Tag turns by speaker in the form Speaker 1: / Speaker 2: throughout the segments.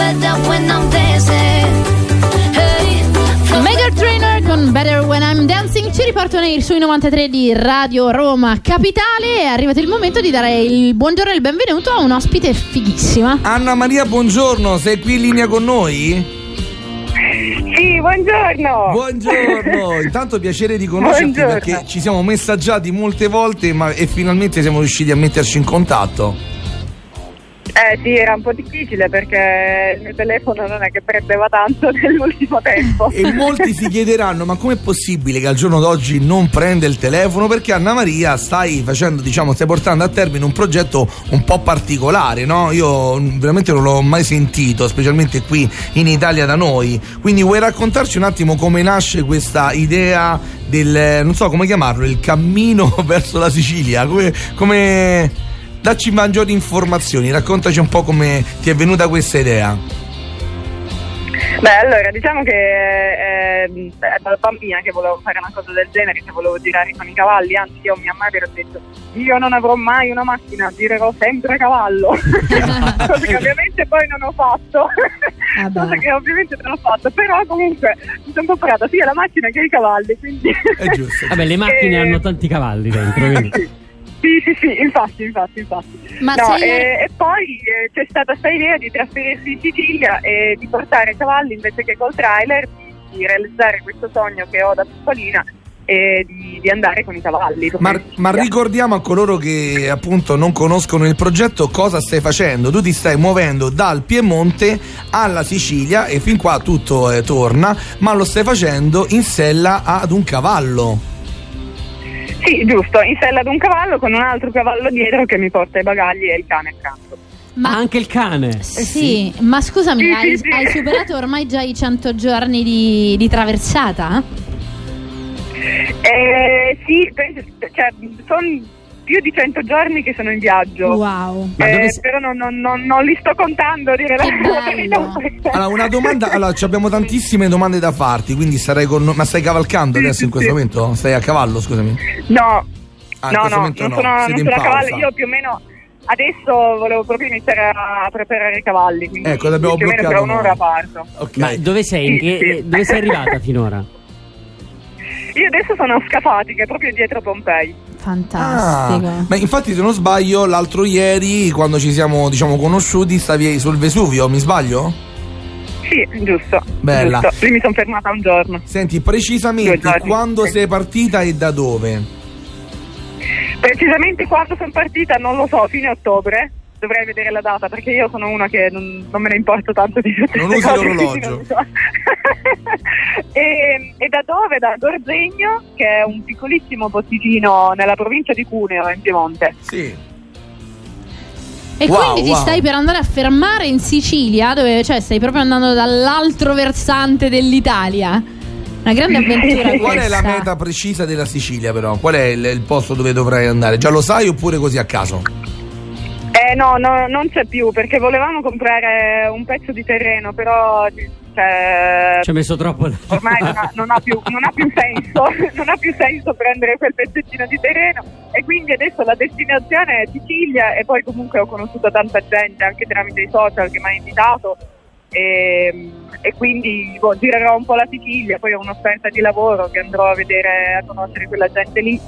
Speaker 1: better when I'm dancing. Hey, feel
Speaker 2: Megan Trainer con Better When I'm Dancing ci riportano nei- sui 93 di Radio Roma Capitale. È arrivato il momento di dare il buongiorno e il benvenuto a un ospite fighissima.
Speaker 3: Anna Maria, buongiorno, sei qui in linea con noi?
Speaker 4: Sì, buongiorno.
Speaker 3: Buongiorno, intanto piacere di conoscerti
Speaker 4: Buongiorno.
Speaker 3: perché ci siamo messaggiati molte volte ma, e finalmente siamo riusciti a metterci in contatto.
Speaker 4: Eh sì, era un po' difficile perché il mio telefono non è che prendeva tanto nell'ultimo tempo.
Speaker 3: E molti si chiederanno ma com'è possibile che al giorno d'oggi non prenda il telefono? Perché Anna Maria stai facendo, diciamo, stai portando a termine un progetto un po' particolare, no? Io veramente non l'ho mai sentito, specialmente qui in Italia da noi. Quindi vuoi raccontarci un attimo come nasce questa idea del, non so come chiamarlo, il cammino verso la Sicilia? Come... come... Dacci maggiori informazioni, raccontaci un po' come ti è venuta questa idea.
Speaker 4: Beh, allora, diciamo che eh, è da bambina che volevo fare una cosa del genere, che volevo girare con i cavalli, anzi io a mia madre ho detto io non avrò mai una macchina, girerò sempre a cavallo, cosa che ovviamente poi non ho fatto,
Speaker 2: Vabbè.
Speaker 4: cosa che ovviamente non ho fatto, però comunque mi sono comprata sia la macchina che i cavalli, quindi...
Speaker 3: È giusto.
Speaker 5: Vabbè, le macchine
Speaker 4: Eh,
Speaker 5: hanno tanti cavalli dentro, quindi.
Speaker 4: Sì, sì, sì, infatti, infatti, infatti.
Speaker 2: Ma
Speaker 4: No,
Speaker 2: sei-
Speaker 4: e, e poi eh, c'è stata questa idea di trasferirsi in Sicilia e di portare cavalli invece che col trailer, di, di realizzare questo sogno che ho da piccolina e di, di andare con i cavalli.
Speaker 3: Ma, ma ricordiamo a coloro che appunto non conoscono il progetto cosa stai facendo. Tu ti stai muovendo dal Piemonte alla Sicilia e fin qua tutto eh, torna, ma lo stai facendo in sella ad un cavallo.
Speaker 4: Sì, giusto, in sella ad un cavallo con un altro cavallo dietro che mi porta i bagagli e il cane accanto.
Speaker 5: Ma
Speaker 2: Ma
Speaker 5: anche il cane.
Speaker 2: sì, ma scusami,
Speaker 4: Sì,
Speaker 2: hai,
Speaker 4: sì, sì.
Speaker 2: hai superato ormai già i 100 giorni di, di traversata?
Speaker 4: Eh, sì, penso, cioè, sono più di 100 giorni che sono in viaggio.
Speaker 2: Wow.
Speaker 5: Ma
Speaker 4: Eh,
Speaker 5: dove si-
Speaker 4: Però non, non- non- non li sto contando, dire la verità.
Speaker 2: bello.
Speaker 4: perché-
Speaker 3: Allora, una domanda, allora ci abbiamo tantissime domande da farti, quindi sarai con. Ma stai cavalcando
Speaker 4: Sì,
Speaker 3: adesso
Speaker 4: sì,
Speaker 3: in questo
Speaker 4: sì.
Speaker 3: momento? Stai a cavallo, scusami.
Speaker 4: No,
Speaker 3: Ah,
Speaker 4: no, no, non
Speaker 3: no,
Speaker 4: sono, non sono a cavallo. Io più o meno adesso volevo proprio iniziare a preparare i cavalli. Quindi
Speaker 3: Ecco, l'abbiamo
Speaker 4: più o meno tra
Speaker 3: bloccato
Speaker 4: un'ora parto.
Speaker 3: Ok.
Speaker 5: Ma dove sei? In che-
Speaker 4: Sì, sì.
Speaker 5: Dove sei arrivata finora?
Speaker 4: Io adesso sono a Scafati, che è proprio dietro Pompei.
Speaker 2: Fantastico.
Speaker 3: Ah, ma infatti se non sbaglio l'altro ieri quando ci siamo diciamo conosciuti stavi sul Vesuvio, mi sbaglio?
Speaker 4: Sì, giusto.
Speaker 3: Bella.
Speaker 4: giusto. Lì mi sono fermata un giorno.
Speaker 3: Senti, precisamente
Speaker 4: giorni.
Speaker 3: quando
Speaker 4: Sì.
Speaker 3: sei partita e da dove?
Speaker 4: Precisamente quando sono partita non lo so, fine ottobre. Dovrei vedere la data perché io sono una che non, non me ne importa tanto di tutte
Speaker 3: Non usi
Speaker 4: cose,
Speaker 3: l'orologio.
Speaker 4: so. e, e da dove? Da Gorzegno, che è un piccolissimo posticino nella provincia di Cuneo, in Piemonte.
Speaker 3: Sì.
Speaker 2: E
Speaker 3: Wow,
Speaker 2: quindi ti
Speaker 3: wow.
Speaker 2: stai per andare a fermare in Sicilia, dove cioè stai proprio andando dall'altro versante dell'Italia. Una grande avventura
Speaker 3: Qual è la meta precisa della Sicilia però? Qual è il, il posto dove dovrai andare? Già lo sai oppure così a caso?
Speaker 4: Eh no, no, non c'è più perché volevamo comprare un pezzo di terreno, però cioè,
Speaker 5: Ci ha messo troppo.
Speaker 4: ormai non ha, non ha più, non ha più senso, non ha più senso prendere quel pezzettino di terreno e quindi adesso la destinazione è Sicilia e poi comunque ho conosciuto tanta gente anche tramite i social che mi ha invitato e, e quindi boh, girerò un po' la Sicilia, poi ho un'offerta di lavoro che andrò a vedere, a conoscere quella gente lì.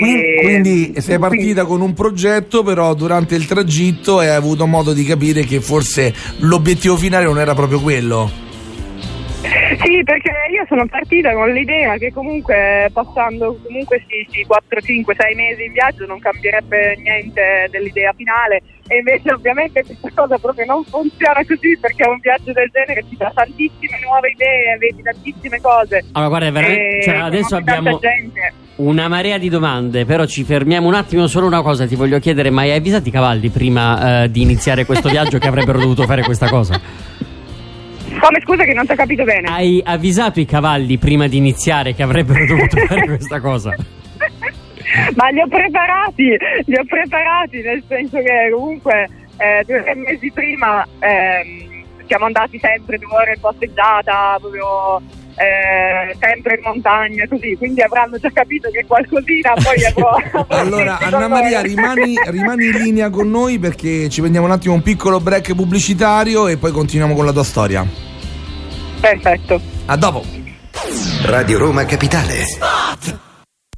Speaker 3: Quindi,
Speaker 4: E-
Speaker 3: quindi sei partita
Speaker 4: quindi-
Speaker 3: con un progetto, però durante il tragitto hai avuto modo di capire che forse l'obiettivo finale non era proprio quello.
Speaker 4: Sì, perché io sono partita con l'idea che comunque passando comunque sì, sì, 4, 5, 6 mesi in viaggio non cambierebbe niente dell'idea finale e invece ovviamente questa cosa proprio non funziona così perché un viaggio del genere ti dà tantissime nuove idee, vedi tantissime cose.
Speaker 5: Allora, guarda, è veramente. Cioè, adesso abbiamo
Speaker 4: gente.
Speaker 5: Una marea di domande, però ci fermiamo un attimo. Solo una cosa ti voglio chiedere: ma hai avvisato i cavalli prima eh, di iniziare questo viaggio che avrebbero dovuto fare questa cosa?
Speaker 4: Come scusa che non ti ho capito bene?
Speaker 5: Hai avvisato i cavalli prima di iniziare che avrebbero dovuto fare questa cosa?
Speaker 4: Ma li ho preparati, li ho preparati, nel senso che comunque eh, due o tre mesi prima ehm, siamo andati sempre due ore in passeggiata, proprio eh, sempre in montagna, così, quindi avranno già capito che qualcosina poi avrò.
Speaker 3: Allora, Anna Maria, rimani, rimani in linea con noi perché ci prendiamo un attimo un piccolo break pubblicitario e poi continuiamo con la tua storia.
Speaker 4: Perfetto.
Speaker 3: A dopo.
Speaker 6: Radio Roma Capitale.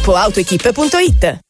Speaker 7: www.gruppoautoequip.it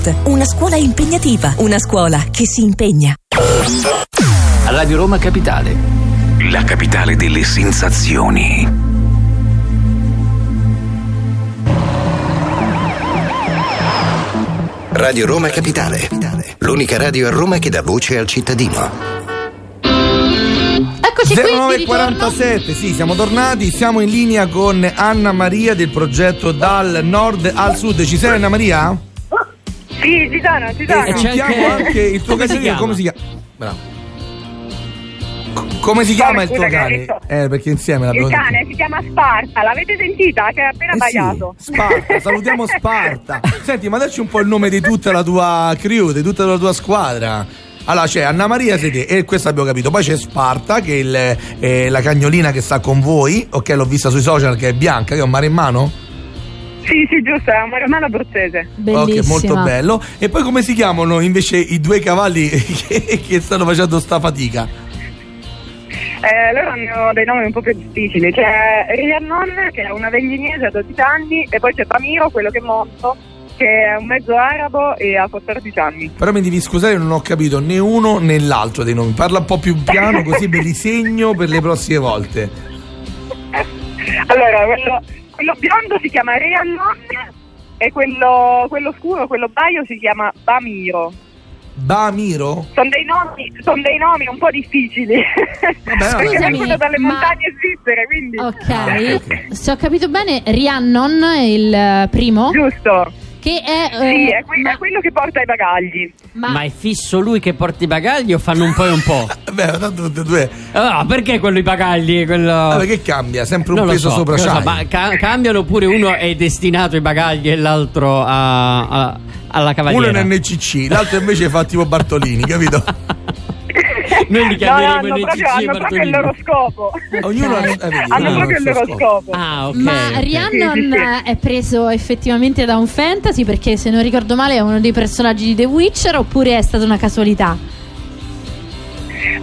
Speaker 8: una scuola impegnativa, una scuola che si impegna.
Speaker 6: Radio Roma Capitale. La capitale delle sensazioni. Radio Roma Capitale. L'unica radio a Roma che dà voce al cittadino.
Speaker 2: Eccoci qui di ritorno.
Speaker 3: 0947, sì, siamo tornati, siamo in linea con Anna Maria del progetto Dal Nord al Sud. Ci sei Anna Maria?
Speaker 4: Sì, ci sono, ci
Speaker 3: E sentiamo
Speaker 5: anche-
Speaker 3: anche il tuo casino, come si chiama? Bravo. Co- Come si chiama il tuo cane? Eh, perché insieme l'abbiamo
Speaker 4: Il
Speaker 3: detto.
Speaker 4: cane si chiama Sparta, l'avete sentita? Che ha appena
Speaker 3: Eh sì,
Speaker 4: baiato.
Speaker 3: Sparta, salutiamo Sparta. Senti, ma dacci un po' il nome di tutta la tua crew, di tutta la tua squadra. Allora c'è Anna Maria siete, e questo abbiamo capito. Poi c'è Sparta, che è, il- è la cagnolina che sta con voi. Ok, l'ho vista sui social, che è bianca, che è un mare in mano.
Speaker 4: Sì, sì, giusto, è un maremmano abruzzese.
Speaker 2: Bellissima.
Speaker 3: Ok, molto bello. E poi come si chiamano invece i due cavalli che, che stanno facendo sta fatica?
Speaker 4: Eh, loro hanno dei nomi un po' più difficili. C'è Rhiannon, che è una veglininese a 12 anni, e poi c'è Pamiro, quello che è morto, che è un mezzo arabo e ha 14 anni.
Speaker 3: Però mi devi scusare, non ho capito né uno né l'altro dei nomi. Parla un po' più piano così me li segno per le prossime volte.
Speaker 4: Allora, quello, quello biondo si chiama Rhiannon e quello, quello scuro, quello baio, si chiama Bamiro.
Speaker 3: Bamiro?
Speaker 4: Sono dei nomi, son dei nomi un po' difficili.
Speaker 3: Vabbè, vabbè.
Speaker 4: Perché
Speaker 2: Scusami,
Speaker 4: vengono dalle
Speaker 2: ma-
Speaker 4: montagne svizzere, quindi.
Speaker 2: Ok,
Speaker 3: Ah, ok.
Speaker 2: se ho capito bene, Rhiannon è il eh, primo,
Speaker 4: Giusto.
Speaker 2: Che è...
Speaker 4: Sì,
Speaker 2: eh,
Speaker 4: è, que-
Speaker 2: ma,
Speaker 4: è quello che porta i bagagli.
Speaker 2: ma-
Speaker 5: Ma è fisso lui che porta i bagagli o fanno un po' e un po'?
Speaker 3: Beh, tanto tutte e due.
Speaker 5: Ah, perché quello i bagagli? Quello...
Speaker 3: Ah, perché cambia? Sempre un
Speaker 5: Non
Speaker 3: peso
Speaker 5: so,
Speaker 3: sopra
Speaker 5: lo so,
Speaker 3: c'hai.
Speaker 5: ma ca- cambiano oppure uno è destinato ai bagagli e l'altro a- a- alla
Speaker 3: Uno
Speaker 5: cavaliera.
Speaker 3: è un NCC, l'altro invece fa tipo Bartolini, capito?
Speaker 5: Noi li
Speaker 4: no,
Speaker 5: chiameremo
Speaker 4: hanno
Speaker 5: NCC
Speaker 4: proprio,
Speaker 5: e
Speaker 4: hanno proprio il loro scopo.
Speaker 3: Ognuno ha, eh, vedi,
Speaker 4: hanno proprio il loro
Speaker 3: scopo.
Speaker 4: scopo.
Speaker 5: Ah, ok.
Speaker 2: Ma
Speaker 5: ok.
Speaker 2: Rhiannon
Speaker 4: Sì, sì, sì.
Speaker 2: eh, è preso effettivamente da un fantasy perché se non ricordo male è uno dei personaggi di The Witcher oppure è stata una casualità?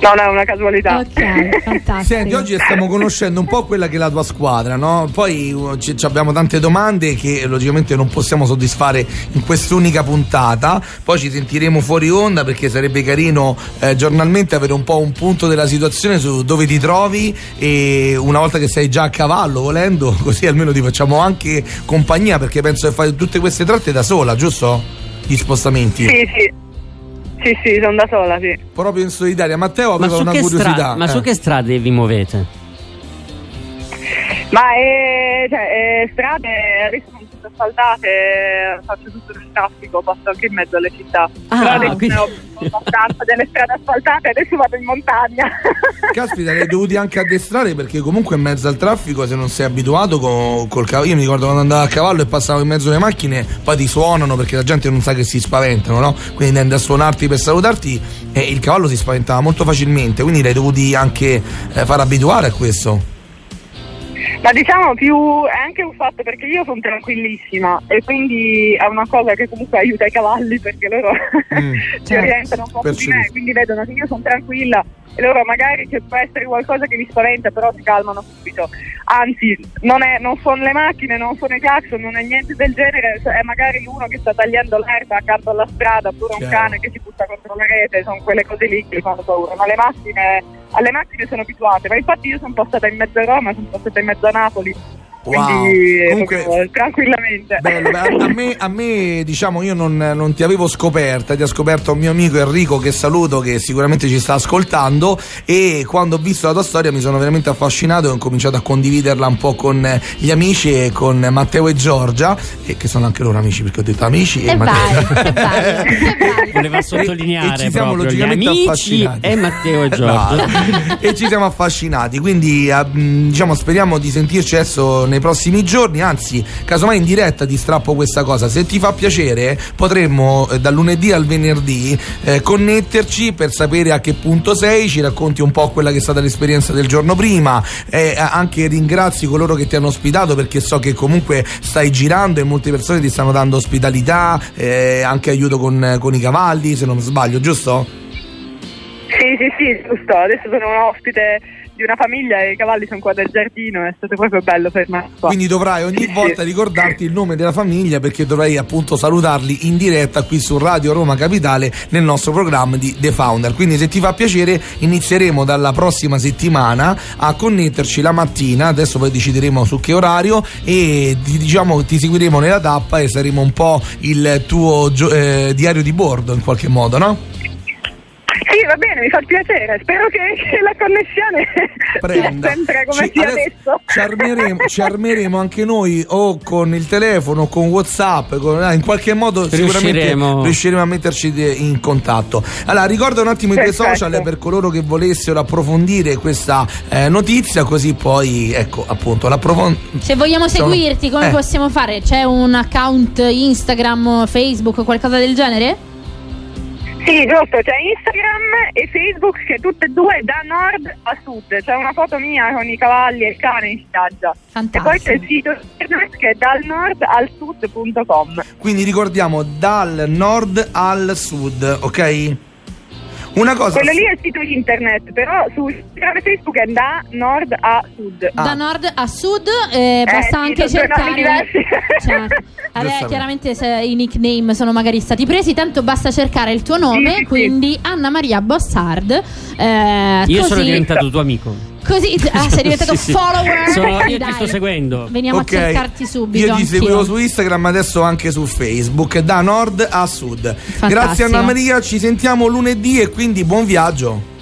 Speaker 4: No, no, è una casualità.
Speaker 2: Ok, fantastico.
Speaker 3: Senti, oggi stiamo conoscendo un po' quella che è la tua squadra, no? Poi uh, ci- ci abbiamo tante domande che logicamente non possiamo soddisfare in quest'unica puntata. Poi ci sentiremo fuori onda perché sarebbe carino eh, giornalmente avere un po' un punto della situazione su dove ti trovi e una volta che sei già a cavallo volendo, così almeno ti facciamo anche compagnia perché penso che fai tutte queste tratte da sola, giusto? Gli spostamenti.
Speaker 4: Sì, sì. Sì, sì, sono da sola, sì.
Speaker 3: Proprio in solitaria. Matteo
Speaker 5: Ma,
Speaker 3: aveva
Speaker 5: su
Speaker 3: una curiosità.
Speaker 5: stra- ma
Speaker 3: eh.
Speaker 5: su che strade vi muovete?
Speaker 4: Ma è, cioè, è strade tutte asfaltate, faccio tutto nel traffico, passo anche in mezzo alle città.
Speaker 5: Ah,
Speaker 4: Però adesso
Speaker 5: quindi-
Speaker 4: ho abbastanza delle strade asfaltate, adesso vado in montagna.
Speaker 3: Caspita, hai dovuti anche addestrare perché comunque in mezzo al traffico se non sei abituato co- col cavallo. Io mi ricordo quando andavo a cavallo e passavo in mezzo alle macchine, poi ti suonano perché la gente non sa che si spaventano, no? Quindi tende a suonarti per salutarti e il cavallo si spaventava molto facilmente, quindi li hai dovuti anche eh, far abituare a questo.
Speaker 4: Ma diciamo più è anche un fatto perché io sono tranquillissima e quindi è una cosa che comunque aiuta i cavalli perché loro
Speaker 3: Mm,
Speaker 4: si orientano un po' su di me, quindi vedono che io sono tranquilla e loro magari c'è può essere qualcosa che li spaventa, però si calmano subito. Anzi, non, è- non sono le macchine, non sono i clacson, non è niente del genere, è magari uno che sta tagliando l'erba accanto alla strada, oppure un
Speaker 3: Chiaro.
Speaker 4: cane che si butta contro la rete, sono quelle cose lì che fanno paura. Ma le macchine, alle macchine sono abituate, ma infatti io sono passata in mezzo a Roma, sono passata in mezzo a Napoli.
Speaker 3: Wow.
Speaker 4: Quindi eh,
Speaker 3: Comunque-
Speaker 4: proprio tranquillamente.
Speaker 3: Bello, a, me, a me, diciamo, io non, non ti avevo scoperta, ti ha scoperto un mio amico Enrico che saluto, che sicuramente ci sta ascoltando e quando ho visto la tua storia mi sono veramente affascinato e ho cominciato a condividerla un po' con gli amici e con Matteo e Giorgia, e che sono anche loro amici perché ho detto amici e,
Speaker 2: E
Speaker 3: Matteo.
Speaker 2: vai, e vai, e vai.
Speaker 5: Voleva sottolineare
Speaker 3: e ci siamo
Speaker 5: proprio gli
Speaker 3: logicamente
Speaker 5: amici
Speaker 3: affascinati.
Speaker 5: e Matteo e Giorgio.
Speaker 3: No. e ci siamo affascinati quindi eh, mh, diciamo speriamo di sentirci adesso nei prossimi giorni anzi casomai in diretta ti strappo questa cosa se ti fa piacere potremmo eh, dal lunedì al venerdì eh, connetterci per sapere a che punto sei ci racconti un po' quella che è stata l'esperienza del giorno prima eh, anche ringrazi coloro che ti hanno ospitato perché so che comunque stai girando e molte persone ti stanno dando ospitalità eh, anche aiuto con, con i cavalli se non sbaglio giusto?
Speaker 4: Sì, sì, sì, giusto. Adesso sono un ospite di una famiglia e i cavalli sono qua del giardino, è stato proprio bello fermarsi qua.
Speaker 3: Quindi dovrai ogni volta ricordarti il nome della famiglia perché dovrai appunto salutarli in diretta qui su Radio Roma Capitale nel nostro programma di The Founder. Quindi se ti fa piacere inizieremo dalla prossima settimana a connetterci la mattina, adesso poi decideremo su che orario e ti, diciamo ti seguiremo nella tappa e saremo un po' il tuo gio- eh, diario di bordo in qualche modo, no?
Speaker 4: Va bene, mi fa piacere. Spero che, la connessione
Speaker 3: prenda.
Speaker 4: sempre come
Speaker 3: Ci-
Speaker 4: sia
Speaker 3: adesso
Speaker 4: adesso.
Speaker 3: Ci armeremo, ci armeremo anche noi o con il telefono, o con Whatsapp, con- ah, in qualche modo sicuramente
Speaker 5: Riusciremo.
Speaker 3: riusciremo a metterci de- in contatto. Allora, ricorda un attimo i tuoi
Speaker 4: Perfetto.
Speaker 3: social per coloro che volessero approfondire questa eh, notizia, così poi, ecco, appunto, l'approfondimento.
Speaker 2: Se vogliamo
Speaker 3: Sono-
Speaker 2: seguirti, come
Speaker 3: Eh.
Speaker 2: possiamo fare? C'è un account Instagram, Facebook, qualcosa del genere?
Speaker 4: Sì, giusto, c'è Instagram e Facebook che tutte e due da nord a sud. C'è una foto mia con i cavalli e il cane in spiaggia.
Speaker 2: Fantastico.
Speaker 4: E poi c'è il sito internet che è dal nord al sud.com.
Speaker 3: Quindi ricordiamo dal nord al sud, ok? Una cosa.
Speaker 4: Quello lì è il sito internet, però su Instagram e Facebook è da nord a sud.
Speaker 3: Ah.
Speaker 2: Da nord a sud, eh, basta
Speaker 4: sì,
Speaker 2: anche cercare. Certo. Vabbè, chiaramente se i nickname sono magari stati presi, tanto basta cercare il tuo nome,
Speaker 4: Sì, sì, sì.
Speaker 2: quindi Anna Maria Bossard. eh,
Speaker 5: Io
Speaker 2: così,
Speaker 5: sono diventato tuo amico.
Speaker 2: Così, ah, sei diventato
Speaker 5: Sì, sì.
Speaker 2: follower.
Speaker 5: Sono- io ti
Speaker 2: Dai,
Speaker 5: sto seguendo.
Speaker 2: Veniamo
Speaker 3: Ok.
Speaker 2: a cercarti subito.
Speaker 3: Io ti
Speaker 2: anch'io.
Speaker 3: seguivo su Instagram, adesso anche su Facebook, da nord a sud. Grazie Anna Maria, ci sentiamo lunedì e quindi buon viaggio.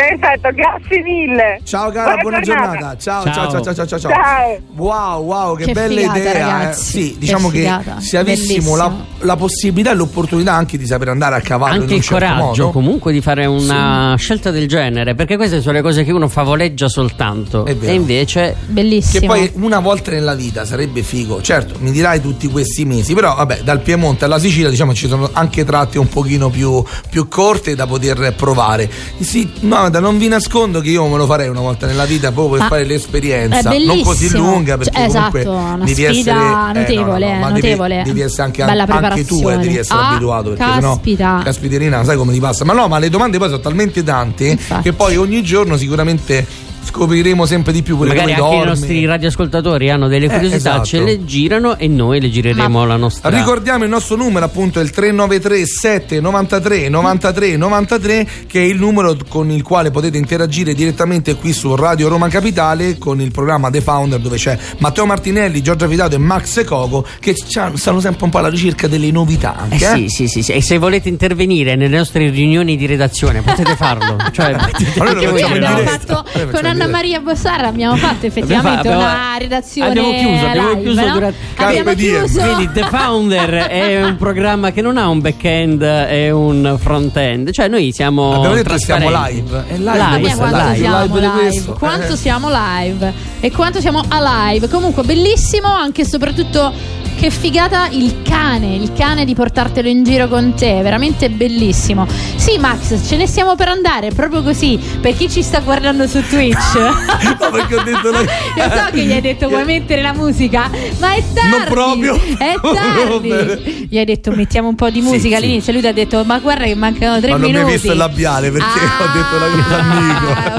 Speaker 4: Perfetto, grazie mille.
Speaker 3: Ciao cara, buona,
Speaker 4: giornata.
Speaker 3: giornata. Ciao, ciao,
Speaker 5: Ciao.
Speaker 3: ciao, ciao, ciao, ciao. Wow, wow, che,
Speaker 2: Che
Speaker 3: bella
Speaker 2: figata,
Speaker 3: idea. eh.
Speaker 2: ragazzi.
Speaker 3: Sì,
Speaker 2: Che
Speaker 3: diciamo che,
Speaker 2: figata.
Speaker 3: se avessimo la, la possibilità e l'opportunità anche di saper andare a cavallo in
Speaker 5: Anche
Speaker 3: un
Speaker 5: il
Speaker 3: certo
Speaker 5: coraggio
Speaker 3: modo.
Speaker 5: comunque di fare una scelta del genere, perché queste sono le cose che uno favoleggia soltanto.
Speaker 3: È vero.
Speaker 5: E invece
Speaker 2: Bellissimo.
Speaker 3: Che poi una volta nella vita sarebbe figo. Certo, mi dirai tutti questi mesi, però vabbè, dal Piemonte alla Sicilia, diciamo, ci sono anche tratte un pochino più, più corte da poter provare. Sì, no, guarda, non vi nascondo che io me lo farei una volta nella vita proprio per
Speaker 2: Ma
Speaker 3: fare l'esperienza. Non così lunga, perché
Speaker 2: Cioè,
Speaker 3: comunque
Speaker 2: esatto, una
Speaker 3: devi
Speaker 2: sfida
Speaker 3: essere eh,
Speaker 2: notevole,
Speaker 3: ma devi-
Speaker 2: notevole.
Speaker 3: Devi, essere anche, anche tu, eh, devi essere
Speaker 2: Ah,
Speaker 3: abituato. Perché
Speaker 2: caspita.
Speaker 3: sennò, caspiterina, sai come ti passa. Ma no, ma le domande poi sono talmente tante
Speaker 2: Infatti.
Speaker 3: che poi ogni giorno sicuramente scopriremo sempre di più pure
Speaker 5: magari anche i
Speaker 3: dormi.
Speaker 5: nostri radioascoltatori hanno delle
Speaker 3: Eh,
Speaker 5: curiosità,
Speaker 3: esatto.
Speaker 5: ce le girano e noi le gireremo la nostra.
Speaker 3: Ricordiamo il nostro numero appunto il 393 793 93 93 che è il numero con il quale potete interagire direttamente qui su Radio Roma Capitale con il programma The Founder dove c'è Matteo Martinelli, Giorgia Vitato e Max Coco che stanno sempre un po' alla ricerca delle novità
Speaker 5: Eh
Speaker 3: anche, eh?
Speaker 5: sì, sì, sì, sì. E se volete intervenire nelle nostre riunioni di redazione potete farlo. cioè, potete
Speaker 3: Ma noi lo facciamo
Speaker 5: voi
Speaker 3: in diretta.
Speaker 2: fatto Anna. Maria Bossara abbiamo fatto effettivamente
Speaker 5: Abbiamo-
Speaker 2: una redazione
Speaker 5: abbiamo chiuso, abbiamo
Speaker 2: live,
Speaker 5: chiuso
Speaker 2: no?
Speaker 5: durante-
Speaker 2: abbiamo
Speaker 3: Carpe diem.
Speaker 2: chiuso
Speaker 5: Quindi The Founder è un programma che non ha un back-end e un front-end, cioè noi siamo
Speaker 3: Abbiamo detto che siamo live. È live,
Speaker 5: Live,
Speaker 2: quanto
Speaker 3: live.
Speaker 2: siamo
Speaker 3: live
Speaker 2: quanto
Speaker 3: Eh.
Speaker 2: siamo live e quanto siamo alive. Comunque bellissimo anche e soprattutto che figata il cane, il cane di portartelo in giro con te, veramente bellissimo. Sì, Max, ce ne stiamo per andare, proprio così, per chi ci sta guardando su Twitch.
Speaker 3: No, perché ho detto la-
Speaker 2: Io so che gli hai detto vuoi mettere la musica, ma è tardi.
Speaker 3: Non proprio.
Speaker 2: È tardi. Gli hai detto mettiamo un po' di musica
Speaker 3: sì.
Speaker 2: all'inizio. Lui ti ha detto ma guarda che mancano tre
Speaker 3: Ma non mi
Speaker 2: minuti.
Speaker 3: hai visto il labiale perché ho detto la cosa amico.
Speaker 2: Ah,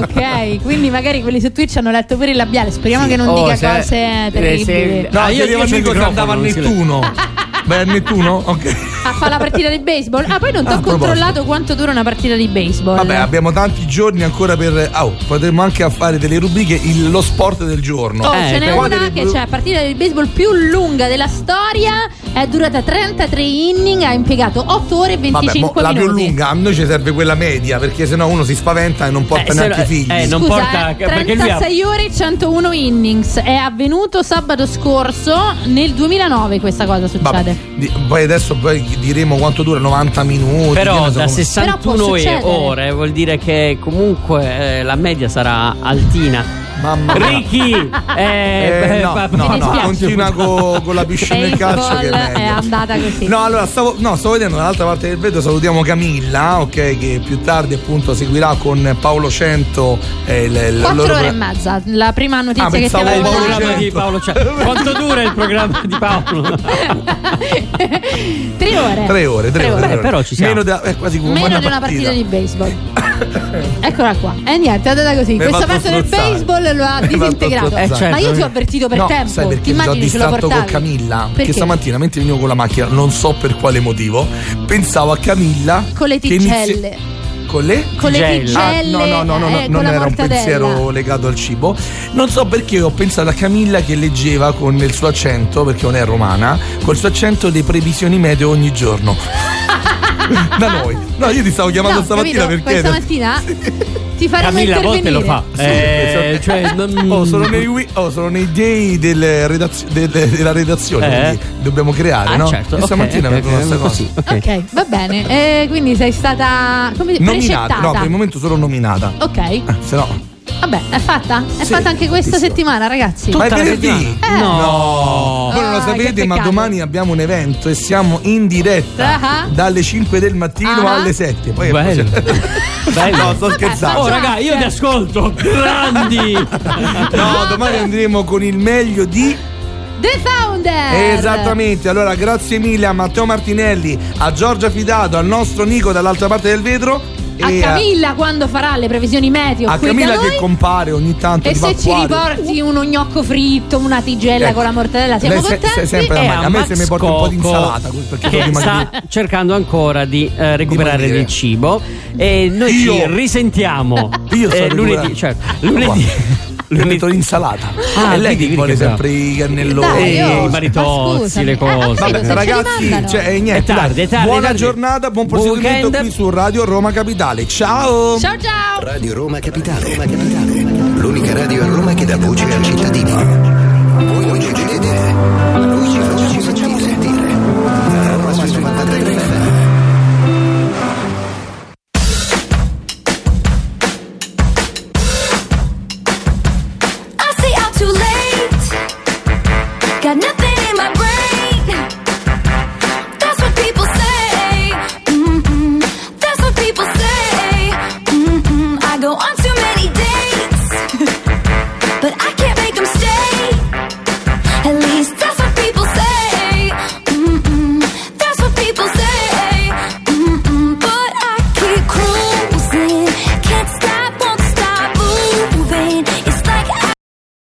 Speaker 2: ok, quindi magari quelli su Twitch hanno letto pure il labiale. Speriamo che non
Speaker 5: Oh,
Speaker 2: dica
Speaker 5: se-
Speaker 2: cose
Speaker 5: eh,
Speaker 2: terribili.
Speaker 5: se-
Speaker 3: No,
Speaker 5: Ah,
Speaker 3: io
Speaker 5: io-
Speaker 3: amico se andava a Nettuno. Vai a Nettuno? Ok.
Speaker 2: A fare la partita di baseball. Ah, poi non ti
Speaker 3: Ah,
Speaker 2: ho
Speaker 3: a proposito.
Speaker 2: controllato quanto dura una partita di baseball.
Speaker 3: Vabbè, abbiamo tanti giorni ancora per. Oh, potremmo anche fare delle rubriche il- lo sport del giorno.
Speaker 2: Oh,
Speaker 5: Eh,
Speaker 2: ce n'è
Speaker 5: per-
Speaker 2: una che c'è la partita di baseball più lunga della storia. È durata 33 inning, ha impiegato 8 ore e
Speaker 3: Vabbè, mo,
Speaker 2: 25
Speaker 3: la più
Speaker 2: minuti.
Speaker 3: lunga, a noi ci serve quella media, perché sennò uno si spaventa e non porta
Speaker 5: Eh,
Speaker 3: neanche i figli.
Speaker 5: eh, non
Speaker 2: Scusa,
Speaker 5: porta-
Speaker 2: eh,
Speaker 5: perché lui ha-
Speaker 2: 36 ore e 101 innings. È avvenuto sabato scorso, nel 2009 questa cosa succede.
Speaker 3: Vabbè, di- poi adesso poi diremo quanto dura, 90 minuti.
Speaker 5: Però da
Speaker 3: come-
Speaker 5: 61
Speaker 2: Però
Speaker 5: ore vuol dire che comunque eh, la media sarà altina.
Speaker 3: Mamma mia.
Speaker 5: Ricky, eh,
Speaker 3: Eh,
Speaker 5: beh,
Speaker 3: no, no,
Speaker 2: Mi
Speaker 3: no,
Speaker 2: dispiace.
Speaker 3: continua co- con la piscina del calcio che è
Speaker 2: Baseball è andata così.
Speaker 3: No, allora stavo, no, stavo vedendo dall'altra parte del vetro, salutiamo Camilla, ok, che più tardi appunto seguirà con Paolo Cento eh, il
Speaker 2: 4
Speaker 3: loro-
Speaker 2: ore e mezza. La prima notizia
Speaker 3: Ah,
Speaker 2: che ti avevo
Speaker 5: il
Speaker 3: Paolo
Speaker 2: dato.
Speaker 3: Cento.
Speaker 5: di Paolo cioè, quanto dura il programma di Paolo?
Speaker 2: tre ore.
Speaker 3: Tre ore, tre, ore. tre ore.
Speaker 5: però ci siamo.
Speaker 3: Meno da, è quasi come
Speaker 2: Meno di una partita di baseball. Eccola qua. E niente, è andata così.
Speaker 3: Mi fatto
Speaker 2: parte del
Speaker 3: strozzare.
Speaker 2: Baseball lo ha
Speaker 3: fatto
Speaker 2: disintegrato.
Speaker 3: strozzare.
Speaker 5: Eh, certo.
Speaker 2: Ma io ti ho avvertito per
Speaker 3: no,
Speaker 2: tempo.
Speaker 3: sai perché
Speaker 2: Ti
Speaker 3: mi sono
Speaker 2: immagini
Speaker 3: distratto con? Camilla?
Speaker 2: Perché?
Speaker 3: Perché stamattina mentre venivo con la macchina, non so per quale motivo, pensavo a Camilla
Speaker 2: Con le
Speaker 3: che inizi-
Speaker 2: tigelle.
Speaker 3: Con le?
Speaker 2: Con le
Speaker 5: Tigelle.
Speaker 3: Ah, no, no, no, no,
Speaker 2: eh,
Speaker 3: non era un pensiero legato al cibo. Non so perché ho pensato a Camilla che leggeva con il suo accento, perché non è romana, col suo accento le previsioni meteo ogni giorno. da noi. No, io ti stavo chiamando
Speaker 2: No,
Speaker 3: stamattina
Speaker 2: capito?
Speaker 3: perché.
Speaker 2: Questa mattina ti faremo
Speaker 5: Camilla a volte lo fa. Eh, cioè, non-
Speaker 3: Oh, sono nei, wi- oh, sono nei day delle redazio- delle- della redazione,
Speaker 5: Eh?
Speaker 3: quindi dobbiamo creare,
Speaker 5: Ah,
Speaker 3: no?
Speaker 5: certo.
Speaker 3: E
Speaker 5: ok,
Speaker 3: stamattina
Speaker 5: ok,
Speaker 3: mi è venuta
Speaker 5: ok,
Speaker 3: sta cosa.
Speaker 5: così, ok.
Speaker 2: Ok, va bene. Eh, quindi sei stata come dire,
Speaker 3: Nominata,
Speaker 2: precettata.
Speaker 3: no, per il momento solo nominata.
Speaker 2: Ok.
Speaker 3: Eh, se no.
Speaker 2: Vabbè, è fatta? È
Speaker 3: Sì,
Speaker 2: fatta anche questa
Speaker 3: fattissima.
Speaker 2: settimana, ragazzi.
Speaker 3: Ma è
Speaker 5: Tutta
Speaker 3: venerdì?
Speaker 2: Eh.
Speaker 5: No.
Speaker 3: Voi non lo
Speaker 2: Ah,
Speaker 3: sapete, ma domani abbiamo un evento e siamo in diretta
Speaker 2: Ah.
Speaker 3: dalle 5 del mattino
Speaker 2: Ah.
Speaker 3: alle 7. Poi è
Speaker 5: Bello.
Speaker 3: No, sto scherzando.
Speaker 5: Oh, raga, io ti ascolto. Grandi.
Speaker 3: No, domani andremo con il meglio di.
Speaker 2: The Founder!
Speaker 3: Esattamente. Allora, grazie mille a Matteo Martinelli, a Giorgia Fidato, al nostro Nico dall'altra parte del vetro.
Speaker 2: A
Speaker 3: e
Speaker 2: Camilla quando farà le previsioni meteo
Speaker 3: a Camilla che compare ogni tanto
Speaker 2: e
Speaker 3: di
Speaker 2: se ci riporti uno gnocco fritto, una tigella
Speaker 3: Ecco.
Speaker 2: con la mortadella, siamo
Speaker 3: se-
Speaker 2: contenti?
Speaker 3: se- sempre
Speaker 5: E
Speaker 3: la maglia. a me se mi porta un po' di insalata, perché
Speaker 5: che sta
Speaker 3: di-
Speaker 5: cercando ancora di eh, recuperare
Speaker 3: Dimagrire.
Speaker 5: del cibo e noi
Speaker 3: Io?
Speaker 5: ci risentiamo
Speaker 3: Io
Speaker 5: eh, lunedì, certo, lunedì.
Speaker 3: Guarda. Io metto l'insalata.
Speaker 5: Ah,
Speaker 3: è lei
Speaker 5: vedi,
Speaker 3: che vuole sempre i cannelloni.
Speaker 5: I maritozzi, le
Speaker 2: Eh,
Speaker 5: cose.
Speaker 3: Vabbè, ragazzi,
Speaker 2: mandano.
Speaker 3: cioè, eh, niente,
Speaker 5: È tardi, è tardi,
Speaker 3: buona
Speaker 5: tardi.
Speaker 3: giornata, buon proseguimento qui su Radio Roma Capitale. Ciao!
Speaker 2: Ciao ciao!
Speaker 6: Radio Roma Capitale. Roma Capitale. L'unica radio a Roma che dà voce al cittadino.